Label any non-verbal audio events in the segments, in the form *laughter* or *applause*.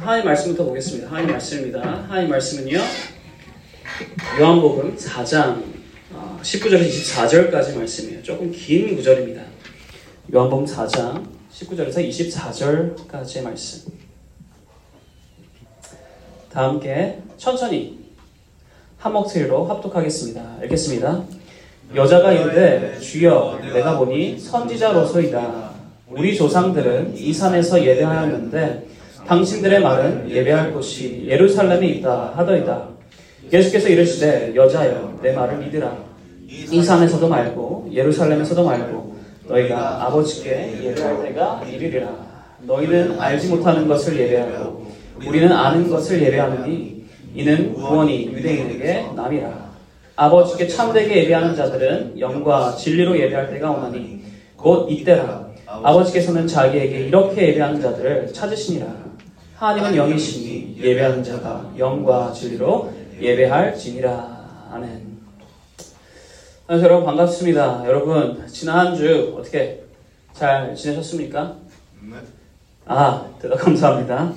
하나님 말씀부터 보겠습니다. 하나님 말씀입니다. 하나님 말씀은요. 요한복음 4장 19절에서 24절까지 말씀이에요. 조금 긴 구절입니다. 요한복음 4장 19절에서 24절까지의 말씀. 다 함께 천천히 한 목소리로 합독하겠습니다. 읽겠습니다. 여자가 이르되 주여 내가 보니 선지자로소이다. 우리 조상들은 이 산에서 예배하였는데 당신들의 말은 예배할 곳이 예루살렘에 있다 하더이다. 예수께서 이르시되 여자여 내 말을 믿으라. 이 산에서도 말고 예루살렘에서도 말고 너희가 아버지께 예배할 때가 이르리라. 너희는 알지 못하는 것을 예배하고 우리는 아는 것을 예배하느니 이는 구원이 유대인에게 남이라. 아버지께 참되게 예배하는 자들은 영과 진리로 예배할 때가 오나니 곧 이때라. 아버지께서는 자기에게 이렇게 예배하는 자들을 찾으시니라. 하나님은 영이시니 예배하는 자가 영과 진리로 예배할 지니라. 아멘. 안녕하세요 여러분 반갑습니다. 여러분 지난 한주 어떻게 잘 지내셨습니까? 네. 아 대답 감사합니다.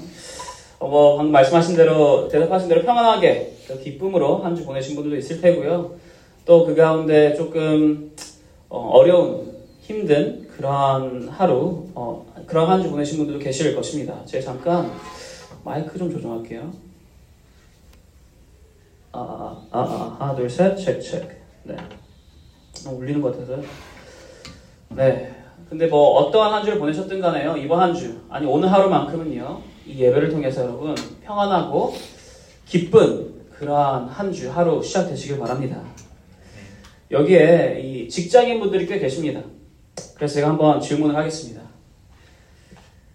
어, 뭐 방금 말씀하신 대로 대답하신 대로 평안하게 기쁨으로 한 주 보내신 분들도 있을 테고요. 또 그 가운데 조금 어, 려운 힘든 그러한 하루 어, 그런 한주 보내신 분들도 계실 것입니다. 제가 잠깐 마이크 좀 조정할게요. 아, 아, 아, 아, 하나, 둘, 셋, 체크, 체크. 네. 어, 울리는 것 같아서. 네. 근데 뭐 어떠한 한 주를 보내셨든 간에요. 이번 한 주, 아니 오늘 하루만큼은요. 이 예배를 통해서 여러분 평안하고 기쁜 그러한 한 주 하루 시작되시길 바랍니다. 여기에 이 직장인 분들이 꽤 계십니다. 그래서 제가 한번 질문을 하겠습니다.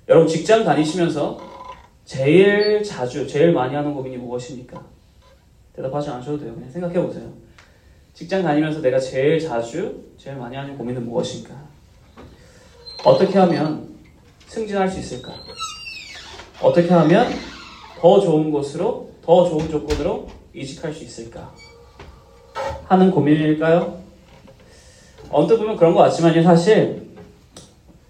여러분 직장 다니시면서 제일 자주, 제일 많이 하는 고민이 무엇입니까? 대답하지 않으셔도 돼요. 그냥 생각해 보세요. 직장 다니면서 내가 제일 자주, 제일 많이 하는 고민은 무엇인가? 어떻게 하면 승진할 수 있을까? 어떻게 하면 더 좋은 곳으로, 더 좋은 조건으로 이직할 수 있을까? 하는 고민일까요? 언뜻 보면 그런 것 같지만요, 사실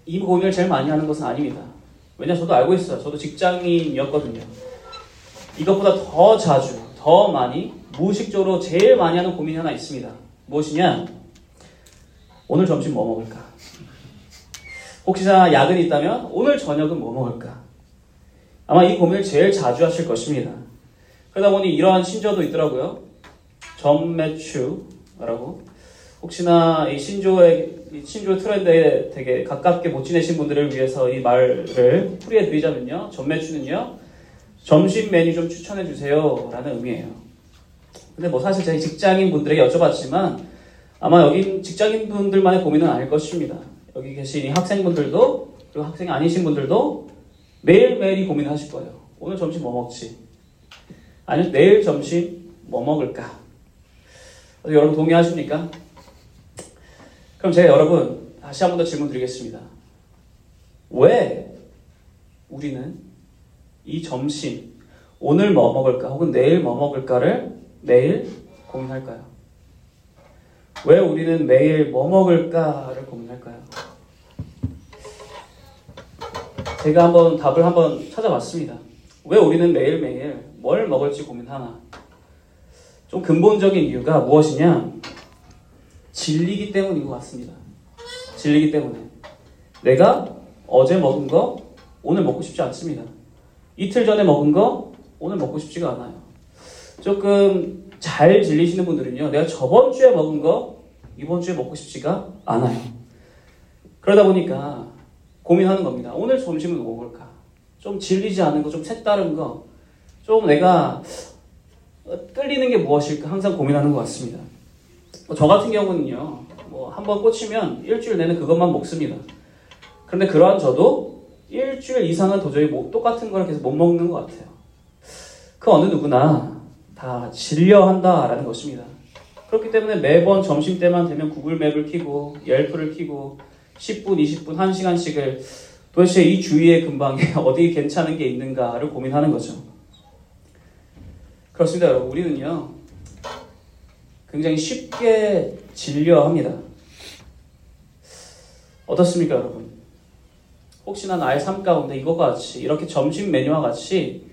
이 고민을 제일 많이 하는 것은 아닙니다. 왜냐, 저도 알고 있어요. 저도 직장인이었거든요. 이것보다 더 자주, 더 많이, 무의식적으로 제일 많이 하는 고민이 하나 있습니다. 무엇이냐? 오늘 점심 뭐 먹을까? 혹시나 야근이 있다면 오늘 저녁은 뭐 먹을까? 아마 이 고민을 제일 자주 하실 것입니다. 그러다 보니 이러한 신조도 있더라고요. 점매추라고. 혹시나 이 신조의 이 신조 트렌드에 되게 가깝게 못 지내신 분들을 위해서 이 말을 풀이해 드리자면요. 점매추는요. 점심 메뉴 좀 추천해 주세요. 라는 의미예요. 근데 뭐 사실 제가 직장인 분들에게 여쭤봤지만 아마 여기 직장인 분들만의 고민은 아닐 것입니다. 여기 계신 이 학생분들도 그리고 학생이 아니신 분들도 매일매일 이 고민을 하실 거예요. 오늘 점심 뭐 먹지? 아니면 내일 점심 뭐 먹을까? 여러분 동의하십니까? 그럼 제가 여러분 다시 한 번 더 질문 드리겠습니다. 왜 우리는 이 점심 오늘 뭐 먹을까 혹은 내일 뭐 먹을까를 매일 고민할까요? 왜 우리는 매일 뭐 먹을까를 고민할까요? 제가 한번 답을 한번 찾아봤습니다. 왜 우리는 매일매일 뭘 먹을지 고민하나? 좀 근본적인 이유가 무엇이냐? 질리기 때문인 것 같습니다. 질리기 때문에. 내가 어제 먹은 거 오늘 먹고 싶지 않습니다. 이틀 전에 먹은 거 오늘 먹고 싶지가 않아요. 조금 잘 질리시는 분들은요, 내가 저번 주에 먹은 거 이번 주에 먹고 싶지가 않아요. 그러다 보니까 고민하는 겁니다. 오늘 점심은 뭐 먹을까? 좀 질리지 않은 거, 좀 색다른 거, 좀 내가 끌리는 게 무엇일까 항상 고민하는 것 같습니다. 저 같은 경우는요, 뭐 한번 꽂히면 일주일 내내 그것만 먹습니다. 그런데 그러한 저도 일주일 이상은 도저히 뭐 똑같은 걸 계속 못 먹는 것 같아요. 그 어느 누구나 다 질려한다라는 것입니다. 그렇기 때문에 매번 점심 때만 되면 구글 맵을 키고 옐프를 키고 10분, 20분, 1시간씩을 도대체 이 주위의 근방에 *laughs* 어디 괜찮은 게 있는가를 고민하는 거죠. 그렇습니다, 여러분. 우리는요, 굉장히 쉽게 질려 합니다. 어떻습니까, 여러분? 혹시나 나의 삶 가운데 이것과 같이 이렇게 점심 메뉴와 같이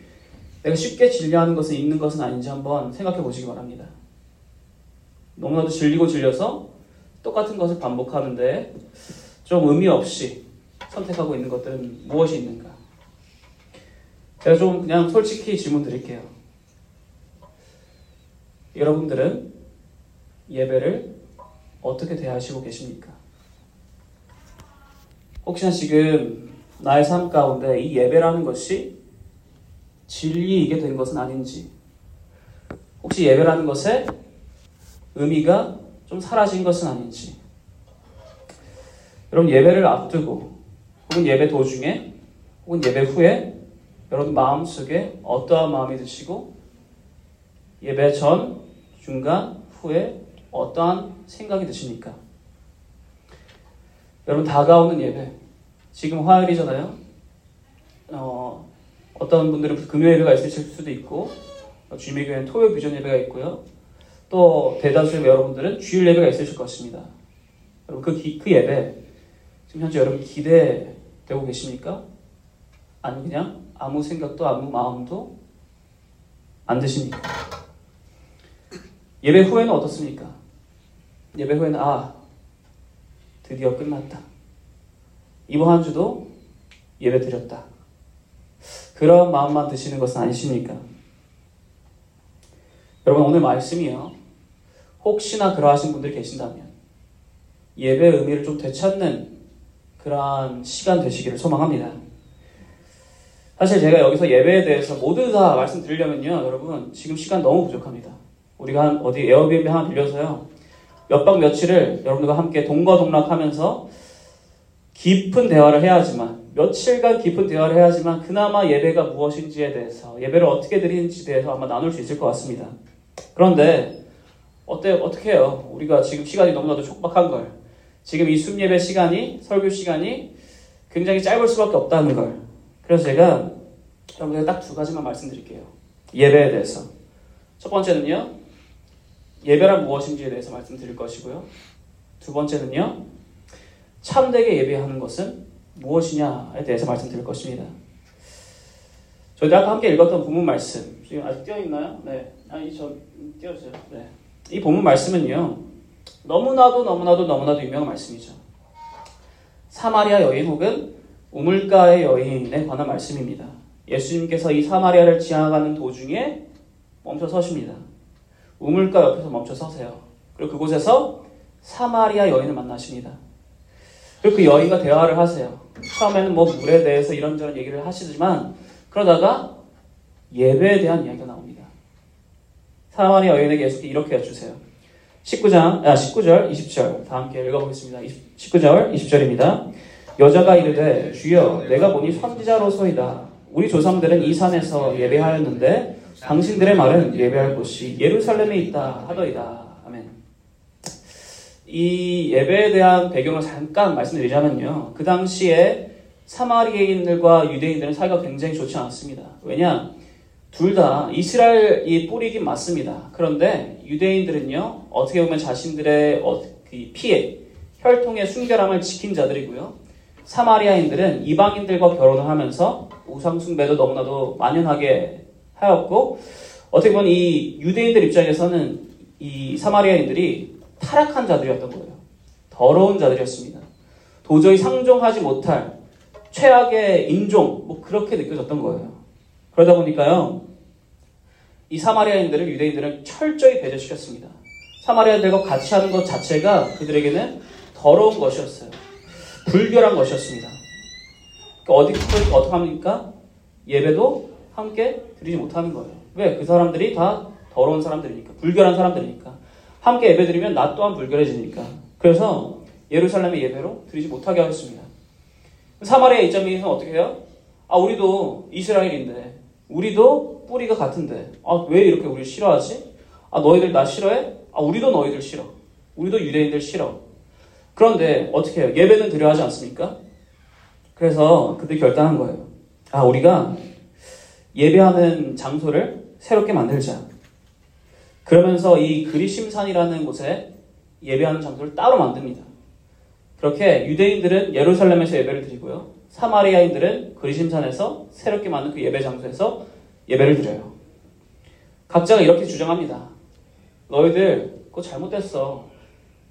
내가 쉽게 진료하는 것은 있는 것은 아닌지 한번 생각해 보시기 바랍니다. 너무나도 질리고 질려서 똑같은 것을 반복하는데 좀 의미 없이 선택하고 있는 것들은 무엇이 있는가? 제가 좀 그냥 솔직히 질문 드릴게요. 여러분들은 예배를 어떻게 대하시고 계십니까? 혹시나 지금 나의 삶 가운데 이 예배라는 것이 진리이게 된 것은 아닌지, 혹시 예배라는 것의 의미가 좀 사라진 것은 아닌지, 여러분 예배를 앞두고 혹은 예배 도중에 혹은 예배 후에 여러분 마음속에 어떠한 마음이 드시고 예배 전, 중간, 후에 어떠한 생각이 드십니까? 여러분 다가오는 예배 지금 화요일이잖아요. 어, 어떤 분들은 금요 예배가 있으실 수도 있고 주님의 교회는 토요 비전 예배가 있고요. 또 대다수의 여러분들은 주일 예배가 있으실 것입니다. 여러분 그, 기, 그 예배 지금 현재 여러분 기대되고 계십니까? 아니 그냥 아무 생각도 아무 마음도 안 드십니까? 예배 후에는 어떻습니까? 예배 후에는 아 드디어 끝났다. 이번 한 주도 예배 드렸다. 그런 마음만 드시는 것은 아니십니까? 여러분 오늘 말씀이요. 혹시나 그러하신 분들이 계신다면 예배의 의미를 좀 되찾는 그러한 시간 되시기를 소망합니다. 사실 제가 여기서 예배에 대해서 모두 다 말씀드리려면요. 여러분 지금 시간 너무 부족합니다. 우리가 한 어디 에어비앤비 하나 빌려서요. 몇 박 며칠을 여러분들과 함께 동거동락하면서 깊은 대화를 해야지만 며칠간 깊은 대화를 해야지만 그나마 예배가 무엇인지에 대해서 예배를 어떻게 드리는지에 대해서 아마 나눌 수 있을 것 같습니다. 그런데 어때 어떻게 해요? 우리가 지금 시간이 너무나도 촉박한 걸 지금 이 순예배 시간이 설교 시간이 굉장히 짧을 수밖에 없다는 걸 그래서 제가 여러분들 딱두 가지만 말씀드릴게요. 예배에 대해서 첫 번째는요 예배란 무엇인지에 대해서 말씀드릴 것이고요. 두 번째는요 참되게 예배하는 것은 무엇이냐에 대해서 말씀드릴 것입니다. 저희 아까 함께 읽었던 본문 말씀 지금 아직 띄어 있나요? 네, 아니 저 띄워주세요. 네, 이 본문 말씀은요 너무나도 너무나도 너무나도 유명한 말씀이죠. 사마리아 여인 혹은 우물가의 여인에 관한 말씀입니다. 예수님께서 이 사마리아를 지나가는 도중에 멈춰 서십니다. 우물가 옆에서 멈춰 서세요. 그리고 그곳에서 사마리아 여인을 만나십니다. 그리고 그 여인과 대화를 하세요. 처음에는 뭐 물에 대해서 이런저런 얘기를 하시지만 그러다가 예배에 대한 이야기가 나옵니다. 사마리아 여인에게 예수께 이렇게 여주세요. 19장, 아, 19절, 20절. 다 함께 읽어보겠습니다. 19절, 20절입니다. 여자가 이르되, 주여, 내가 보니 선지자로소이다. 우리 조상들은 이 산에서 예배하였는데, 당신들의 말은 예배할 곳이 예루살렘에 있다 하더이다. 아멘. 이 예배에 대한 배경을 잠깐 말씀드리자면요. 그 당시에 사마리아인들과 유대인들은 사이가 굉장히 좋지 않았습니다. 왜냐? 둘 다 이스라엘이 뿌리긴 맞습니다. 그런데 유대인들은요, 어떻게 보면 자신들의 어, 그 피해, 혈통의 순결함을 지킨 자들이고요. 사마리아인들은 이방인들과 결혼을 하면서 우상숭배도 너무나도 만연하게 하였고, 어떻게 보면 이 유대인들 입장에서는 이 사마리아인들이 타락한 자들이었던 거예요. 더러운 자들이었습니다. 도저히 상종하지 못할 최악의 인종, 뭐 그렇게 느껴졌던 거예요. 그러다 보니까요, 이 사마리아인들을 유대인들은 철저히 배제시켰습니다. 사마리아인들과 같이 하는 것 자체가 그들에게는 더러운 것이었어요. 불결한 것이었습니다. 어디, 어떻게 합니까? 예배도 함께 드리지 못하는 거예요. 왜? 그 사람들이 다 더러운 사람들이니까. 불결한 사람들이니까. 함께 예배 드리면 나 또한 불결해지니까. 그래서 예루살렘의 예배로 드리지 못하게 하였습니다. 사마리아 입장에서는 어떻게 해요? 아, 우리도 이스라엘인데, 우리도 뿌리가 같은데, 아, 왜 이렇게 우리 싫어하지? 아, 너희들 나 싫어해? 아, 우리도 너희들 싫어. 우리도 유대인들 싫어. 그런데 어떻게 해요? 예배는 드려 하지 않습니까? 그래서 그들이 결단한 거예요. 아, 우리가 예배하는 장소를 새롭게 만들자. 그러면서 이 그리심산이라는 곳에 예배하는 장소를 따로 만듭니다. 그렇게 유대인들은 예루살렘에서 예배를 드리고요. 사마리아인들은 그리심산에서 새롭게 만든 그 예배 장소에서 예배를 드려요. 각자가 이렇게 주장합니다. 너희들 그거 잘못됐어.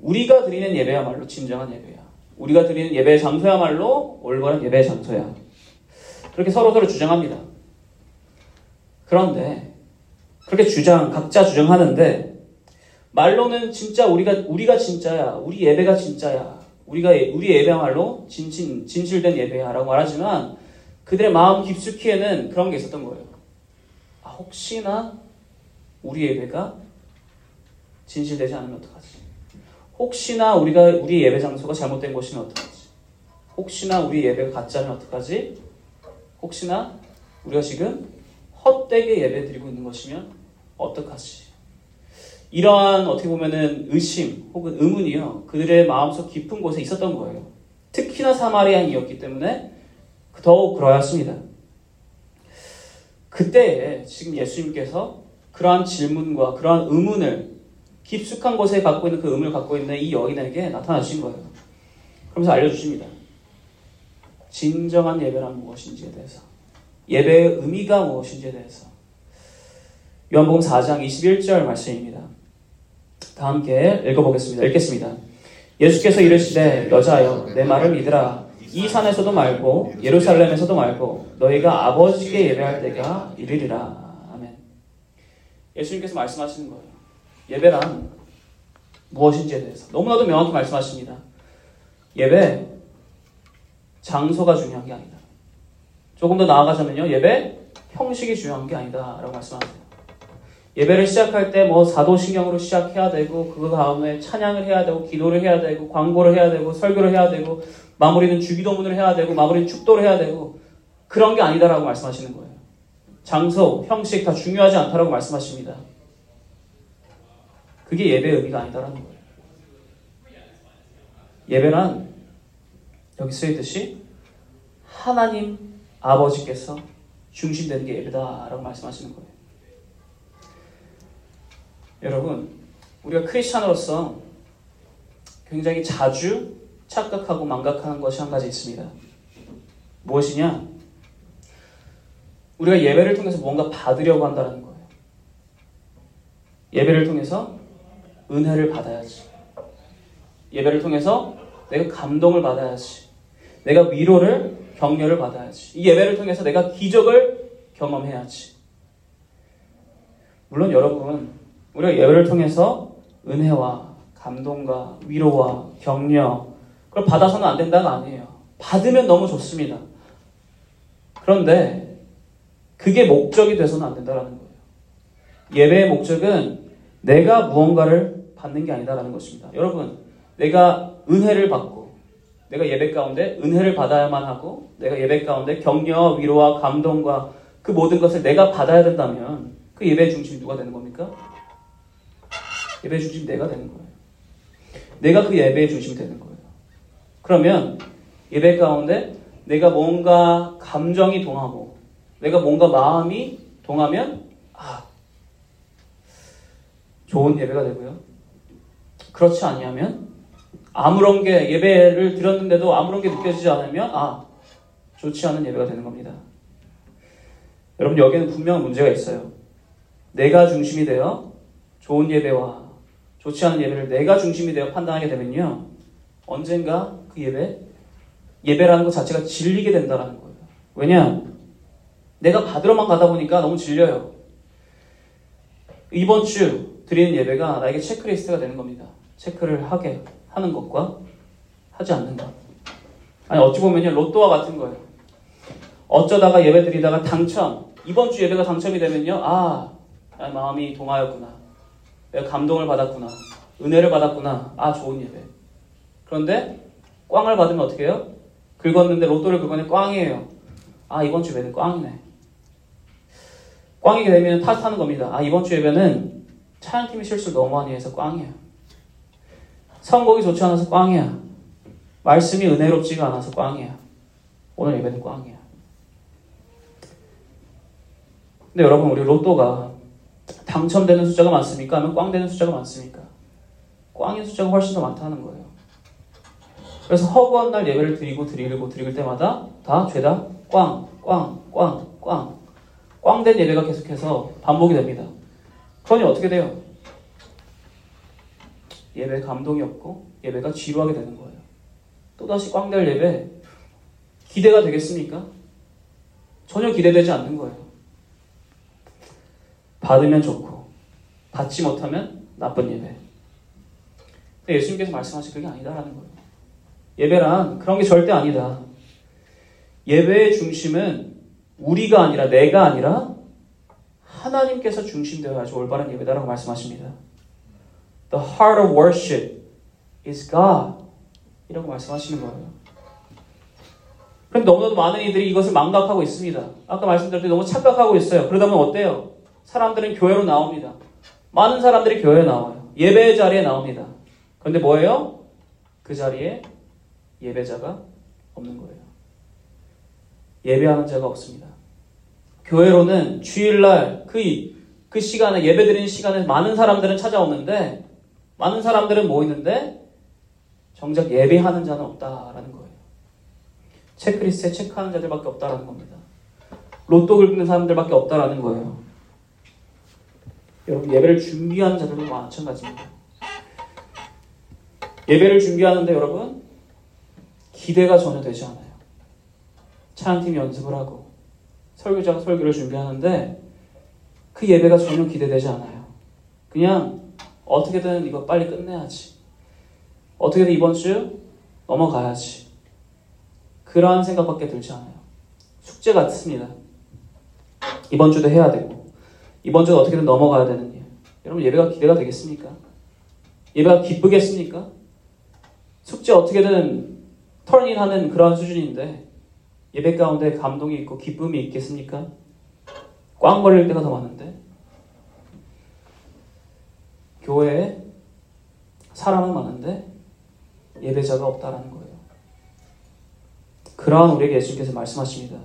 우리가 드리는 예배야말로 진정한 예배야. 우리가 드리는 예배 장소야말로 올바른 예배 장소야. 그렇게 서로 서로 주장합니다. 그런데 그렇게 주장 각자 주장하는데 말로는 진짜 우리가 우리가 진짜야. 우리 예배가 진짜야. 우리가 우리 예배야말로 진진 진실된 예배야라고 말하지만 그들의 마음 깊숙이에는 그런 게 있었던 거예요. 아, 혹시나 우리 예배가 진실되지 않으면 어떡하지? 혹시나 우리가 우리 예배 장소가 잘못된 것이면 어떡하지? 혹시나 우리 예배가 가짜면 어떡하지? 혹시나 우리가 지금 헛되게 예배 드리고 있는 것이면 어떡하지? 이러한 어떻게 보면은 의심 혹은 의문이요. 그들의 마음속 깊은 곳에 있었던 거예요. 특히나 사마리아인이었기 때문에 더욱 그러했습니다. 그때에 지금 예수님께서 그러한 질문과 그러한 의문을 깊숙한 곳에 갖고 있는 그 의문을 갖고 있는 이 여인에게 나타나신 거예요. 그러면서 알려주십니다. 진정한 예배란 무엇인지에 대해서. 예배의 의미가 무엇인지에 대해서. 요한복음 4장 21절 말씀입니다. 다 함께 읽어보겠습니다. 읽겠습니다. 예수께서 이르시되 여자여 내 말을 믿으라. 이 산에서도 말고 예루살렘에서도 말고 너희가 아버지께 예배할 때가 이르리라. 아멘. 예수님께서 말씀하시는 거예요. 예배란 무엇인지에 대해서 너무나도 명확히 말씀하십니다. 예배 장소가 중요한 게 아니다. 조금 더 나아가자면요. 예배 형식이 중요한 게 아니다라고 말씀하세요. 예배를 시작할 때 뭐 사도신경으로 시작해야 되고 그 다음에 찬양을 해야 되고 기도를 해야 되고 광고를 해야 되고 설교를 해야 되고 마무리는 주기도문을 해야 되고 마무리는 축도를 해야 되고 그런 게 아니다라고 말씀하시는 거예요. 장소, 형식 다 중요하지 않다라고 말씀하십니다. 그게 예배의 의미가 아니다라는 거예요. 예배란 여기 쓰여있듯이 하나님 아버지께서 중심되는 게 예배다라고 말씀하시는 거예요. 여러분, 우리가 크리스찬으로서 굉장히 자주 착각하고 망각하는 것이 한 가지 있습니다. 무엇이냐? 우리가 예배를 통해서 뭔가 받으려고 한다는 거예요. 예배를 통해서 은혜를 받아야지. 예배를 통해서 내가 감동을 받아야지. 내가 위로를, 격려를 받아야지. 이 예배를 통해서 내가 기적을 경험해야지. 물론 여러분, 우리가 예배를 통해서 은혜와 감동과 위로와 격려, 그걸 받아서는 안 된다가 아니에요. 받으면 너무 좋습니다. 그런데 그게 목적이 돼서는 안 된다는 거예요. 예배의 목적은 내가 무언가를 받는 게 아니다라는 것입니다. 여러분, 내가 은혜를 받고, 내가 예배 가운데 은혜를 받아야만 하고, 내가 예배 가운데 격려, 위로와 감동과 그 모든 것을 내가 받아야 된다면, 그 예배의 중심이 누가 되는 겁니까? 예배의 중심이 내가 되는 거예요. 내가 그 예배의 중심이 되는 거예요. 그러면 예배 가운데 내가 뭔가 감정이 동하고, 내가 뭔가 마음이 동하면, 아, 좋은 예배가 되고요. 그렇지 아니하면 아무런 게 예배를 드렸는데도 아무런 게 느껴지지 않으면 아 좋지 않은 예배가 되는 겁니다. 여러분 여기에는 분명한 문제가 있어요. 내가 중심이 되어 좋은 예배와 좋지 않은 예배를 내가 중심이 되어 판단하게 되면요 언젠가 그 예배 예배라는 것 자체가 질리게 된다는 거예요. 왜냐 내가 받으러만 가다 보니까 너무 질려요. 이번 주 드리는 예배가 나에게 체크리스트가 되는 겁니다. 체크를 하게 하는 것과 하지 않는 것. 아니 어찌 보면요 로또와 같은 거예요. 어쩌다가 예배 드리다가 당첨 이번 주 예배가 당첨이 되면요 아 마음이 동하였구나. 내가 감동을 받았구나. 은혜를 받았구나. 아 좋은 예배. 그런데 꽝을 받으면 어떻게 해요? 긁었는데 로또를 긁었는데 꽝이에요. 아 이번 주 예배는 꽝이네. 꽝이게 되면 탓하는 겁니다. 아 이번 주 예배는 찬양팀이 실수를 너무 많이 해서 꽝이야. 선곡이 좋지 않아서 꽝이야. 말씀이 은혜롭지가 않아서 꽝이야. 오늘 예배는 꽝이야. 근데 여러분 우리 로또가 당첨되는 숫자가 많습니까? 아니면 꽝 되는 숫자가 많습니까? 꽝인 숫자가 훨씬 더 많다는 거예요. 그래서 허구한 날 예배를 드리고 드리고 드릴 때마다 다 죄다 꽝, 꽝, 꽝, 꽝. 꽝 된 예배가 계속해서 반복이 됩니다. 그러니 어떻게 돼요? 예배 감동이 없고 예배가 지루하게 되는 거예요. 또다시 꽝될 예배 기대가 되겠습니까? 전혀 기대되지 않는 거예요. 받으면 좋고 받지 못하면 나쁜 예배. 근데 예수님께서 말씀하신 그게 아니다라는 거예요. 예배란 그런 게 절대 아니다. 예배의 중심은 우리가 아니라 내가 아니라 하나님께서 중심되어야지 올바른 예배다라고 말씀하십니다. The heart of worship is God. 이라고 말씀하시는 거예요. 그런데 너무나도 많은 이들이 이것을 망각하고 있습니다. 아까 말씀드렸듯이 너무 착각하고 있어요. 그러다 보면 어때요? 사람들은 교회로 나옵니다. 많은 사람들이 교회에 나와요. 예배 자리에 나옵니다. 그런데 뭐예요? 그 자리에 예배자가 없는 거예요. 예배하는 자가 없습니다. 교회로는 주일날 그, 그 시간에 예배 드리는 시간에 많은 사람들은 찾아오는데 많은 사람들은 모이는데 정작 예배하는 자는 없다라는 거예요. 체크리스트에 체크하는 자들밖에 없다라는 겁니다. 로또 긁는 사람들밖에 없다라는 거예요. 여러분 예배를 준비하는 자들도 마찬가지입니다. 예배를 준비하는데 여러분 기대가 전혀 되지 않아요. 찬양팀 연습을 하고 설교자가 설교를 준비하는데 그 예배가 전혀 기대되지 않아요. 그냥 어떻게든 이거 빨리 끝내야지. 어떻게든 이번 주 넘어가야지. 그러한 생각밖에 들지 않아요. 숙제 같습니다. 이번 주도 해야 되고 이번 주도 어떻게든 넘어가야 되는 일. 여러분 예배가 기대가 되겠습니까? 예배가 기쁘겠습니까? 숙제 어떻게든 턴인하는 그러한 수준인데 예배 가운데 감동이 있고 기쁨이 있겠습니까? 꽝 걸릴 때가 더 많은데 교회에 사람은 많은데 예배자가 없다라는 거예요. 그러한 우리에게 예수님께서 말씀하십니다.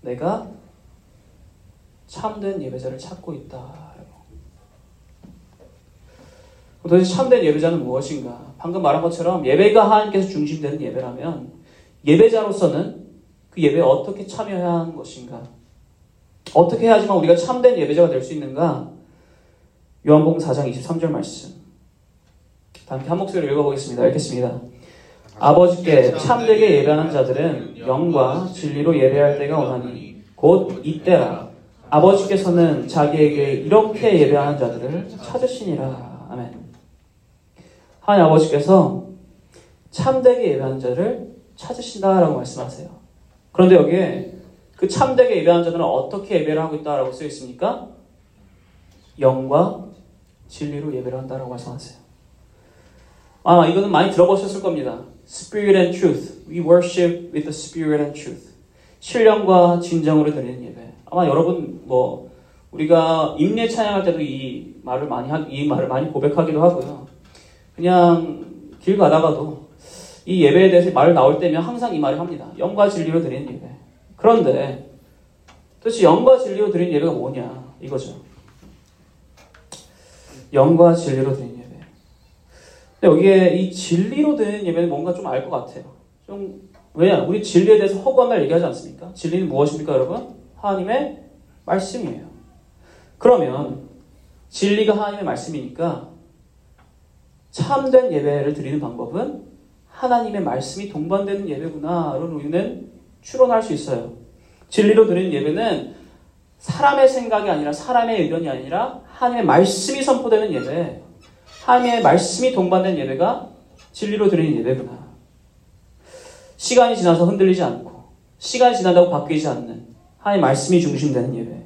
내가 참된 예배자를 찾고 있다. 도대체 참된 예배자는 무엇인가? 방금 말한 것처럼 예배가 하나님께서 중심되는 예배라면 예배자로서는 그 예배에 어떻게 참여해야 하는 것인가? 어떻게 해야지만 우리가 참된 예배자가 될 수 있는가? 요한복음 4장 23절 말씀. 함께 한 목소리로 읽어보겠습니다. 읽겠습니다. 아버지께 참되게 예배하는 자들은 영과 진리로 예배할 때가 오나니 곧 이때라. 아버지께서는 자기에게 이렇게 예배하는 자들을 찾으시니라. 아멘. 하나님 아버지께서 참되게 예배하는 자를 찾으신다라고 말씀하세요. 그런데 여기에 그 참되게 예배하는 자들은 어떻게 예배를 하고 있다라고 쓰여 있습니까? 영과 진리로 예배를 한다라고 말씀하세요. 아, 이거는 많이 들어보셨을 겁니다. Spirit and truth. We worship with the spirit and truth. 신령과 진정으로 드리는 예배. 아마 여러분 뭐 우리가 임례 찬양할 때도 이 말을 많이 하, 이 말을 많이 고백하기도 하고요. 그냥 길 가다가도 이 예배에 대해서 말 나올 때면 항상 이 말을 합니다. 영과 진리로 드리는 예배. 그런데 도대체 영과 진리로 드리는 예배가 뭐냐 이거죠. 영과 진리로 드리는 예배. 근데 여기에 이 진리로 드리는 예배는 뭔가 좀 알 것 같아요. 좀 왜냐? 우리 진리에 대해서 허구한 말 얘기하지 않습니까? 진리는 무엇입니까, 여러분? 하나님의 말씀이에요. 그러면 진리가 하나님의 말씀이니까 참된 예배를 드리는 방법은 하나님의 말씀이 동반되는 예배구나를 우리는 추론할 수 있어요. 진리로 드리는 예배는 사람의 생각이 아니라 사람의 의견이 아니라 하나님의 말씀이 선포되는 예배, 하나님의 말씀이 동반된 예배가 진리로 드리는 예배구나. 시간이 지나서 흔들리지 않고 시간이 지난다고 바뀌지 않는 하나님의 말씀이 중심되는 예배.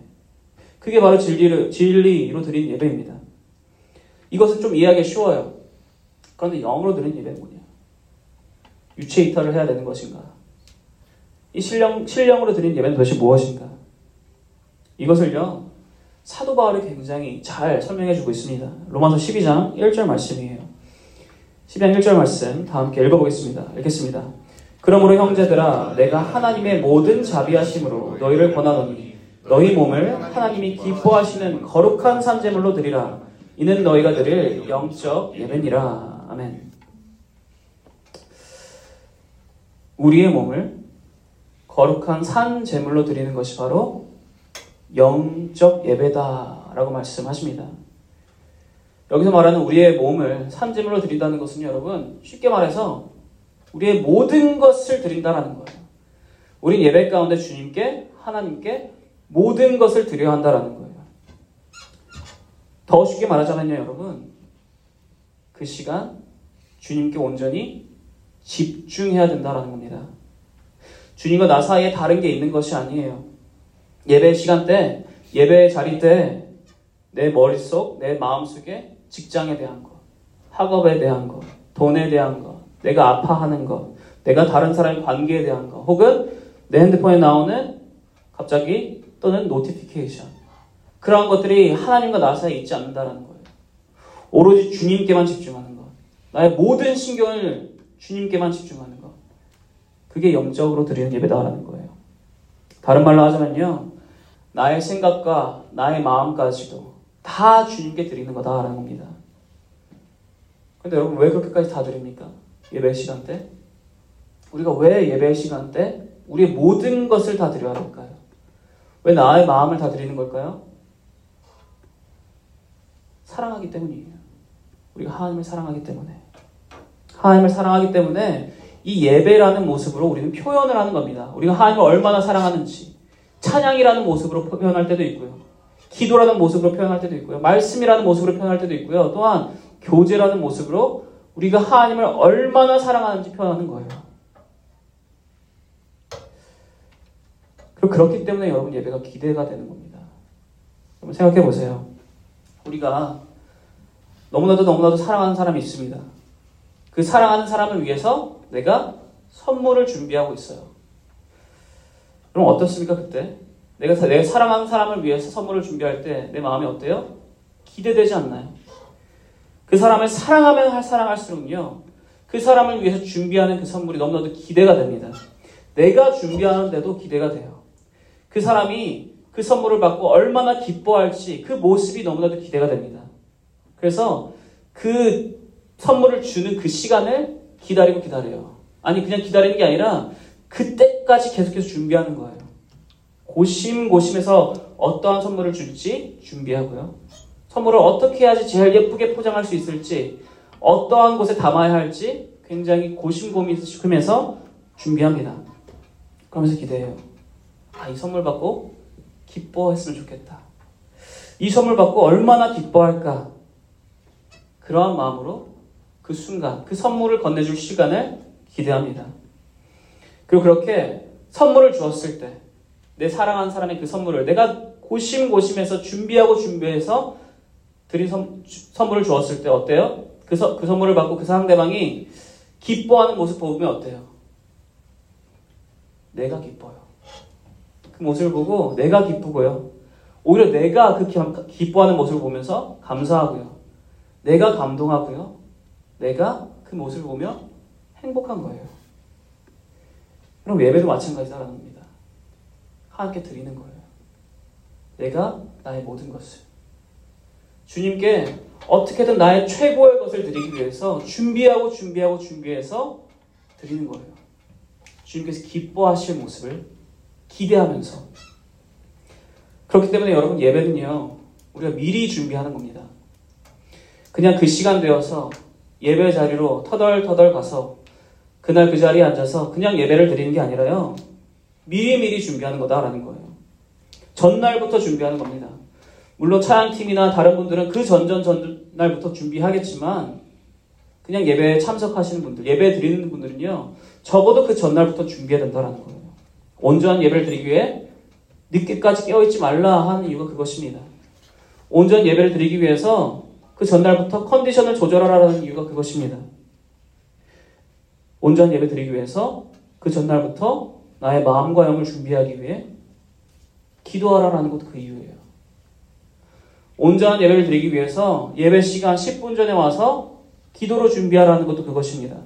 그게 바로 진리로, 진리로 드리는 예배입니다. 이것은 좀 이해하기 쉬워요. 그런데 영으로 드리는 예배는 뭐냐? 유체 이탈을 해야 되는 것인가? 이 신령, 신령으로 드리는 예배는 도대체 무엇인가? 이것을요, 사도 바울이 굉장히 잘 설명해 주고 있습니다. 로마서 12장 1절 말씀이에요. 12장 1절 말씀 다 함께 읽어보겠습니다. 읽겠습니다. 그러므로 형제들아 내가 하나님의 모든 자비하심으로 너희를 권하노니 너희 몸을 하나님이 기뻐하시는 거룩한 산재물로 드리라. 이는 너희가 드릴 영적 예배니라. 아멘. 우리의 몸을 거룩한 산 제물로 드리는 것이 바로 영적 예배다라고 말씀하십니다. 여기서 말하는 우리의 몸을 산 제물로 드린다는 것은 여러분 쉽게 말해서 우리의 모든 것을 드린다라는 거예요. 우린 예배 가운데 주님께 하나님께 모든 것을 드려야 한다라는 거예요. 더 쉽게 말하자면요, 여러분. 그 시간 주님께 온전히 집중해야 된다라는 겁니다. 주님과 나 사이에 다른 게 있는 것이 아니에요. 예배 시간 때, 예배 자리 때, 내 머릿속, 내 마음속에 직장에 대한 것, 학업에 대한 것, 돈에 대한 것, 내가 아파하는 것, 내가 다른 사람의 관계에 대한 것, 혹은 내 핸드폰에 나오는 갑자기 또는 노티피케이션. 그러한 것들이 하나님과 나 사이에 있지 않는다라는 거예요. 오로지 주님께만 집중하는 것. 나의 모든 신경을 주님께만 집중하는 것. 그게 영적으로 드리는 예배다라는 거예요. 다른 말로 하자면요. 나의 생각과 나의 마음까지도 다 주님께 드리는 거다라는 겁니다. 근데 여러분 왜 그렇게까지 다 드립니까? 예배 시간 때? 우리가 왜 예배 시간 때 우리의 모든 것을 다 드려야 할까요? 왜 나의 마음을 다 드리는 걸까요? 사랑하기 때문이에요. 우리가 하나님을 사랑하기 때문에. 하나님을 사랑하기 때문에 이 예배라는 모습으로 우리는 표현을 하는 겁니다. 우리가 하나님을 얼마나 사랑하는지 찬양이라는 모습으로 표현할 때도 있고요. 기도라는 모습으로 표현할 때도 있고요. 말씀이라는 모습으로 표현할 때도 있고요. 또한 교제라는 모습으로 우리가 하나님을 얼마나 사랑하는지 표현하는 거예요. 그리고 그렇기 때문에 여러분 예배가 기대가 되는 겁니다. 여러분 생각해 보세요. 우리가 너무나도 너무나도 사랑하는 사람이 있습니다. 그 사랑하는 사람을 위해서 내가 선물을 준비하고 있어요. 그럼 어떻습니까 그때? 내가 내가 사랑하는 사람을 위해서 선물을 준비할 때 내 마음이 어때요? 기대되지 않나요? 그 사람을 사랑하면 할 사랑할수록요. 그 사람을 위해서 준비하는 그 선물이 너무나도 기대가 됩니다. 내가 준비하는데도 기대가 돼요. 그 사람이 그 선물을 받고 얼마나 기뻐할지 그 모습이 너무나도 기대가 됩니다. 그래서 그 선물을 주는 그 시간을 기다리고 기다려요. 아니, 그냥 기다리는 게 아니라 그때까지 계속해서 준비하는 거예요. 고심고심해서 어떠한 선물을 줄지 준비하고요. 선물을 어떻게 해야지 제일 예쁘게 포장할 수 있을지, 어떠한 곳에 담아야 할지 굉장히 고심고민해서 준비합니다. 그러면서 기대해요. 아, 이 선물 받고 기뻐했으면 좋겠다. 이 선물 받고 얼마나 기뻐할까? 그러한 마음으로 그 순간, 그 선물을 건네줄 시간을 기대합니다. 그리고 그렇게 선물을 주었을 때, 내 사랑하는 사람의 그 선물을 내가 고심고심해서 준비하고 준비해서 드린 선, 선물을 주었을 때 어때요? 그, 서, 그 선물을 받고 그 상대방이 기뻐하는 모습 보면 어때요? 내가 기뻐요. 그 모습을 보고 내가 기쁘고요. 오히려 내가 그 기뻐하는 모습을 보면서 감사하고요. 내가 감동하고요. 내가 그 모습을 보며 행복한 거예요. 그럼 예배도 마찬가지다라는 겁니다. 하나님께 드리는 거예요. 내가 나의 모든 것을 주님께 어떻게든 나의 최고의 것을 드리기 위해서 준비하고 준비하고 준비해서 드리는 거예요. 주님께서 기뻐하실 모습을 기대하면서 그렇기 때문에 여러분 예배는요 우리가 미리 준비하는 겁니다. 그냥 그 시간 되어서 예배 자리로 터덜터덜 가서 그날 그 자리에 앉아서 그냥 예배를 드리는 게 아니라요 미리미리 준비하는 거다라는 거예요. 전날부터 준비하는 겁니다. 물론 차양팀이나 다른 분들은 그 전전 전날부터 준비하겠지만 그냥 예배에 참석하시는 분들, 예배 드리는 분들은요 적어도 그 전날부터 준비해야 된다는 거예요. 온전한 예배를 드리기 위해 늦게까지 깨어있지 말라 하는 이유가 그것입니다. 온전한 예배를 드리기 위해서 그 전날부터 컨디션을 조절하라는 이유가 그것입니다. 온전한 예배 드리기 위해서 그 전날부터 나의 마음과 영을 준비하기 위해 기도하라라는 것도 그 이유예요. 온전한 예배를 드리기 위해서 예배 시간 10분 전에 와서 기도로 준비하라는 것도 그것입니다.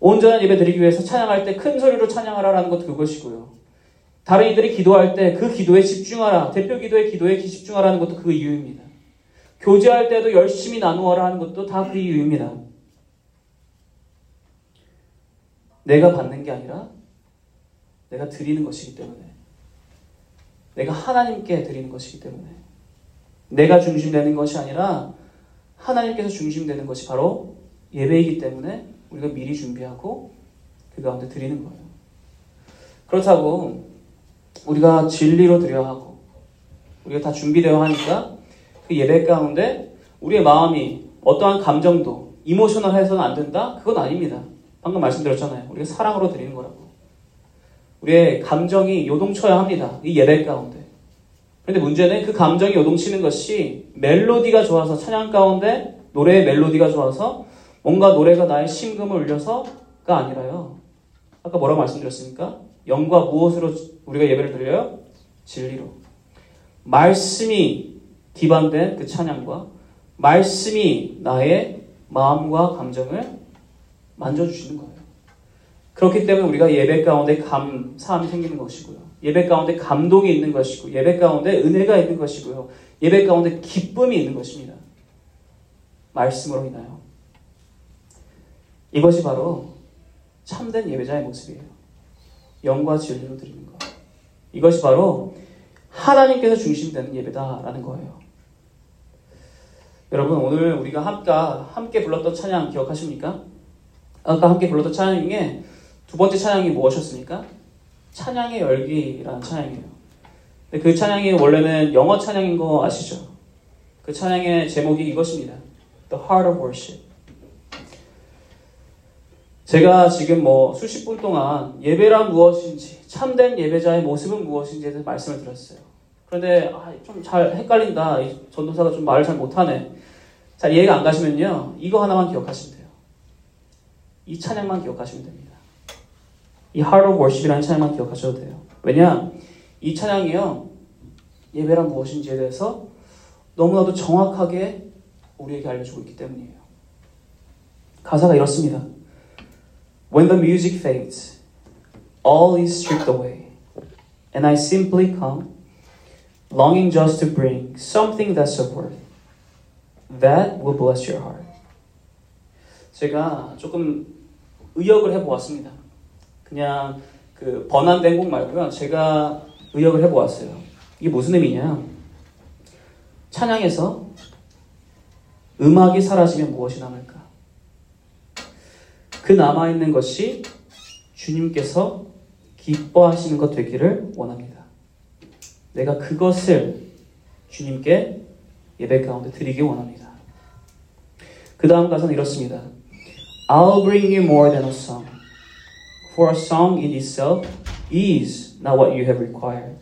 온전한 예배 드리기 위해서 찬양할 때 큰 소리로 찬양하라라는 것도 그것이고요. 다른 이들이 기도할 때 그 기도에 집중하라. 대표 기도의 기도에 집중하라는 것도 그 이유입니다. 교제할 때도 열심히 나누어라 하는 것도 다 그 이유입니다. 내가 받는 게 아니라 내가 드리는 것이기 때문에 내가 하나님께 드리는 것이기 때문에 내가 중심되는 것이 아니라 하나님께서 중심되는 것이 바로 예배이기 때문에 우리가 미리 준비하고 그 가운데 드리는 거예요. 그렇다고 우리가 진리로 드려야 하고 우리가 다 준비되어 하니까 그 예배 가운데 우리의 마음이 어떠한 감정도 emotional 해서는 안 된다? 그건 아닙니다. 방금 말씀드렸잖아요. 우리가 사랑으로 드리는 거라고. 우리의 감정이 요동쳐야 합니다. 이 예배 가운데. 그런데 문제는 그 감정이 요동치는 것이 멜로디가 좋아서 찬양 가운데 노래의 멜로디가 좋아서 뭔가 노래가 나의 심금을 울려서가 아니라요. 아까 뭐라고 말씀드렸습니까? 영과 무엇으로 우리가 예배를 드려요? 진리로. 말씀이 기반된 그 찬양과 말씀이 나의 마음과 감정을 만져주시는 거예요. 그렇기 때문에 우리가 예배 가운데 감사함이 생기는 것이고요. 예배 가운데 감동이 있는 것이고, 예배 가운데 은혜가 있는 것이고요. 예배 가운데 기쁨이 있는 것입니다. 말씀으로 인하여. 이것이 바로 참된 예배자의 모습이에요. 영과 진리로 드리는 것. 이것이 바로 하나님께서 중심되는 예배다라는 거예요. 여러분 오늘 우리가 함께 함께 불렀던 찬양 기억하십니까? 아까 함께 불렀던 찬양 중에 두 번째 찬양이 무엇이었습니까? 찬양의 열기라는 찬양이에요. 그 찬양이 원래는 영어 찬양인 거 아시죠? 그 찬양의 제목이 이것입니다. The Heart of Worship. 제가 지금 뭐 수십 분 동안 예배란 무엇인지, 참된 예배자의 모습은 무엇인지에 대해서 말씀을 드렸어요. 그런데 아, 좀 잘 헷갈린다. 전도사가 좀 말을 잘 못하네. 잘 이해가 안 가시면요. 이거 하나만 기억하시면 돼요. 이 찬양만 기억하시면 됩니다. 이 Heart of Worship이라는 찬양만 기억하셔도 돼요. 왜냐? 이 찬양이요. 예배란 무엇인지에 대해서 너무나도 정확하게 우리에게 알려주고 있기 때문이에요. 가사가 이렇습니다. When the music fades, all is stripped away, and I simply come, longing just to bring something that's of worth. That will bless your heart. 제가 조금 의역을 해보았습니다. 그냥 그 번안된 곡 말고요. 제가 의역을 해보았어요. 이게 무슨 의미냐? 찬양에서 음악이 사라지면 무엇이 남을까? 그 남아있는 것이 주님께서 기뻐하시는 것 되기를 원합니다. 내가 그것을 주님께 예배 가운데 드리기 원합니다. 그 다음 가사는 이렇습니다. I'll bring you more than a song. For a song in itself is not what you have required.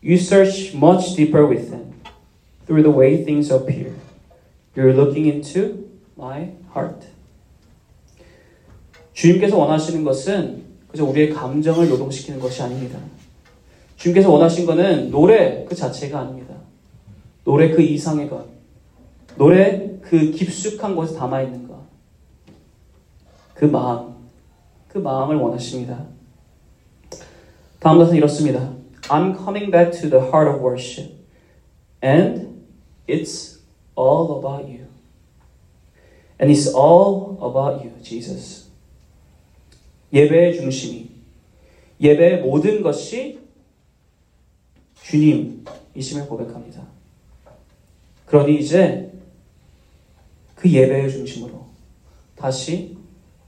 You search much deeper within through the way things appear. You're looking into my heart. 주님께서 원하시는 것은 그저 우리의 감정을 노동시키는 것이 아닙니다. 주님께서 원하신 것은 노래 그 자체가 아닙니다. 노래 그 이상의 것. 노래 그 깊숙한 곳에 담아 있는 것. 그 마음. 그 마음을 원하십니다. 다음 것은 이렇습니다. I'm coming back to the heart of worship. And it's all about you. And it's all about you, Jesus. 예배의 중심이, 예배의 모든 것이 주님이심을 고백합니다. 그러니 이제 그 예배의 중심으로 다시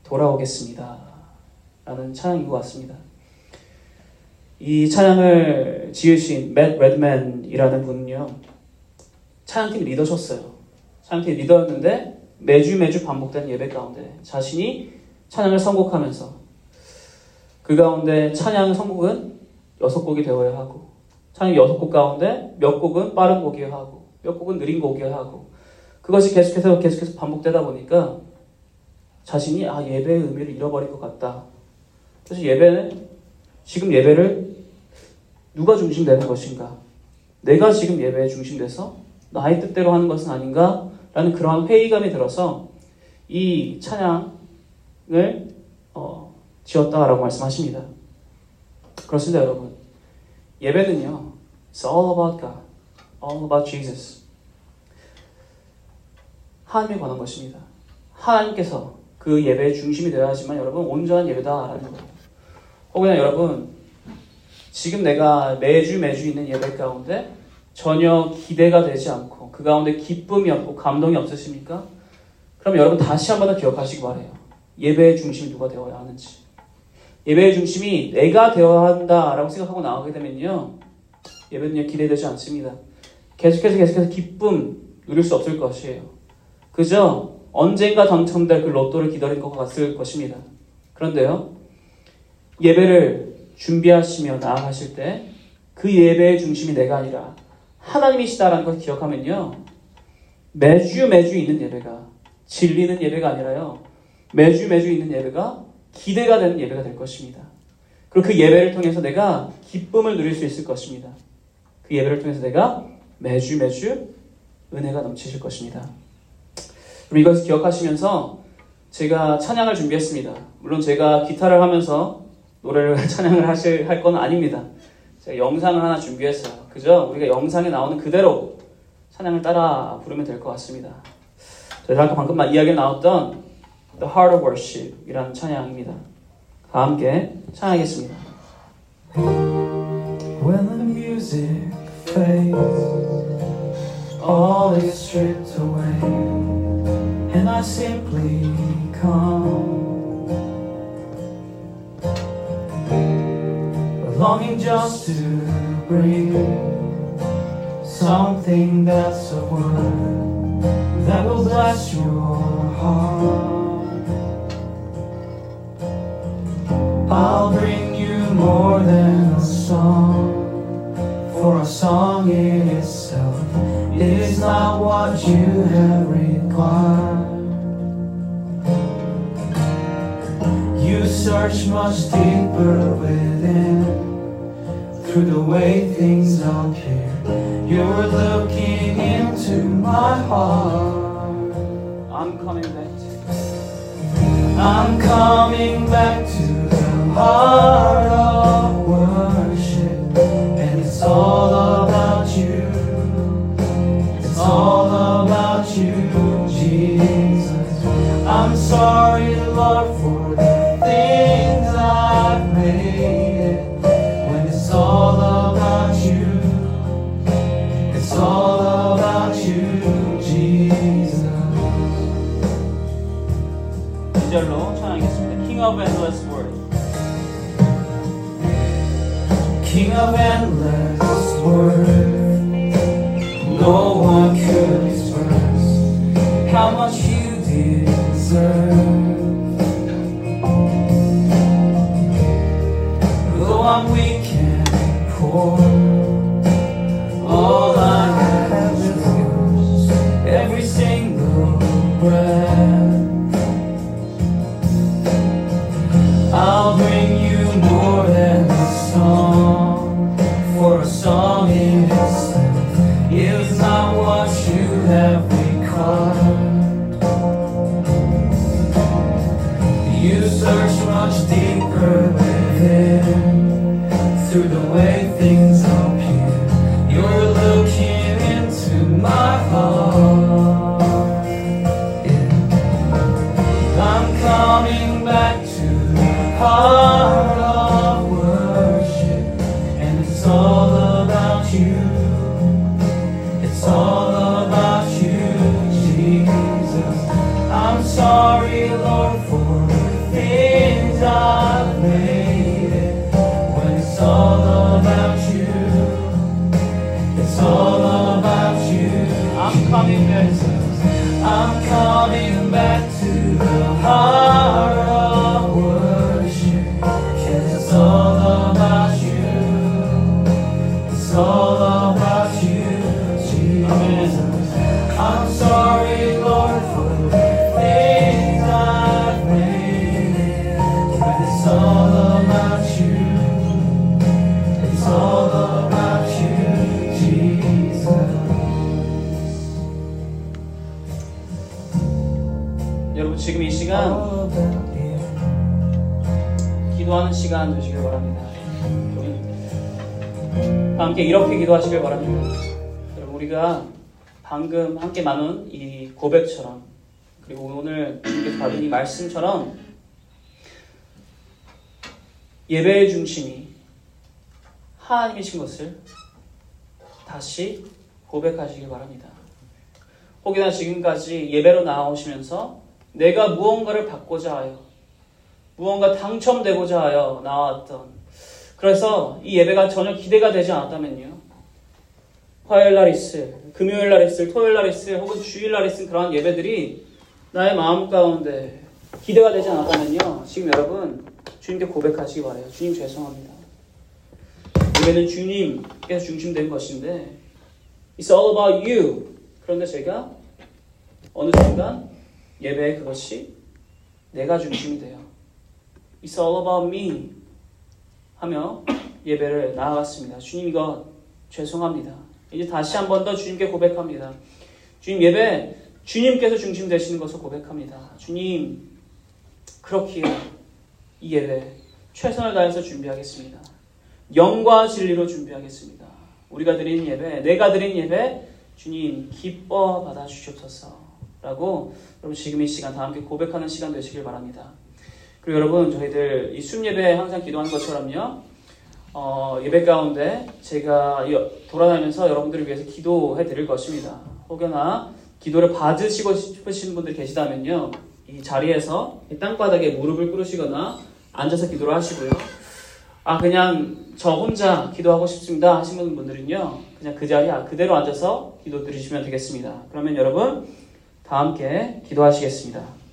돌아오겠습니다. 라는 찬양인 것 같습니다. 이 찬양을 지으신 맷 레드맨이라는 분은요, 찬양팀 리더셨어요. 찬양팀 리더였는데 매주 매주 반복된 예배 가운데 자신이 찬양을 선곡하면서 그 가운데 찬양 선곡은 여섯 곡이 되어야 하고 찬양 여섯 곡 가운데 몇 곡은 빠른 곡이어야 하고 몇 곡은 느린 곡이어야 하고 그것이 계속해서 계속해서 반복되다 보니까 자신이 아 예배의 의미를 잃어버린 것 같다. 그래서 예배는 지금 예배를 누가 중심되는 것인가? 내가 지금 예배에 중심돼서 나의 뜻대로 하는 것은 아닌가? 라는 그러한 회의감이 들어서 이 찬양을 어, 지었다라고 말씀하십니다. 그렇습니다, 여러분. 예배는요, it's all about God, all about Jesus. 하나님에 관한 것입니다. 하나님께서 그 예배의 중심이 되어야 하지만 여러분 온전한 예배다라는 거예요. 혹은 여러분 지금 내가 매주 매주 있는 예배 가운데 전혀 기대가 되지 않고 그 가운데 기쁨이 없고 감동이 없으십니까? 그럼 여러분 다시 한 번 더 기억하시기 바래요. 예배의 중심이 누가 되어야 하는지. 예배의 중심이 내가 되어야 한다라고 생각하고 나가게 되면요. 예배는요 기대되지 않습니다. 계속해서 계속해서 기쁨 누릴 수 없을 것이에요. 그죠? 언젠가 당첨될 그 로또를 기다릴 것 같을 것입니다. 그런데요. 예배를 준비하시며 나아가실 때 그 예배의 중심이 내가 아니라 하나님이시다라는 걸 기억하면요. 매주 매주 있는 예배가 질리는 예배가 아니라요. 매주 매주 있는 예배가 기대가 되는 예배가 될 것입니다. 그리고 그 예배를 통해서 내가 기쁨을 누릴 수 있을 것입니다. 그 예배를 통해서 내가 매주 매주 은혜가 넘치실 것입니다. 그럼 이것을 기억하시면서 제가 찬양을 준비했습니다. 물론 제가 기타를 하면서 노래를 *laughs* 찬양을 하실 할 건 아닙니다. 제가 영상을 하나 준비했어요. 그죠? 우리가 영상에 나오는 그대로 찬양을 따라 부르면 될 것 같습니다. 저희가 아까 방금 이야기 나왔던 The Heart of Worship 이라는 찬양입니다. 다 함께 찬양하겠습니다. When the music fades, all is stripped away, and I simply come. Longing just to bring something that's a word that will bless your heart. I'll bring you more than a song, for a song in itself is not what you have required. You search much deeper within through the way things appear. You're looking into my heart. I'm coming back to I'm coming back to the heart 시간. 기도하는 시간 되시길 바랍니다. 함께 이렇게 기도하시길 바랍니다. 여러분 우리가 방금 함께 나눈 이 고백처럼 그리고 오늘 주님께서 받은 이 말씀처럼 예배의 중심이 하나님이신 것을 다시 고백하시길 바랍니다. 혹여나 지금까지 예배로 나오시면서 내가 무언가를 받고자 하여 무언가 당첨되고자 하여 나왔던 그래서 이 예배가 전혀 기대가 되지 않았다면요. 화요일 날 있을, 금요일 날 있을, 토요일 날 있을, 혹은 주일 날 있을 그러한 예배들이 나의 마음 가운데 기대가 되지 않았다면요. 지금 여러분 주님께 고백하시기 바래요. 주님 죄송합니다. 예배는 주님께서 중심된 것인데 It's all about you. 그런데 제가 어느 순간 예배에 그것이 내가 중심이 돼요. It's all about me. 하며 예배를 나아갔습니다. 주님 이거 죄송합니다. 이제 다시 한 번 더 주님께 고백합니다. 주님 예배 주님께서 중심 되시는 것을 고백합니다. 주님 그렇기에 이 예배 최선을 다해서 준비하겠습니다. 영과 진리로 준비하겠습니다. 우리가 드린 예배, 내가 드린 예배 주님 기뻐 받아 주시옵소서 라고 여러분 지금 이 시간 다 함께 고백하는 시간 되시길 바랍니다. 그리고 여러분 저희들 이 순예배 항상 기도하는 것처럼요. 어, 예배 가운데 제가 돌아다니면서 여러분들을 위해서 기도해 드릴 것입니다. 혹여나 기도를 받으시고 싶으신 분들 계시다면요. 이 자리에서 이 땅바닥에 무릎을 꿇으시거나 앉아서 기도를 하시고요. 아, 그냥 저 혼자 기도하고 싶습니다 하시는 분들은요. 그냥 그 자리에 그대로 앉아서 기도 드리시면 되겠습니다. 그러면 여러분 다 함께 기도하시겠습니다.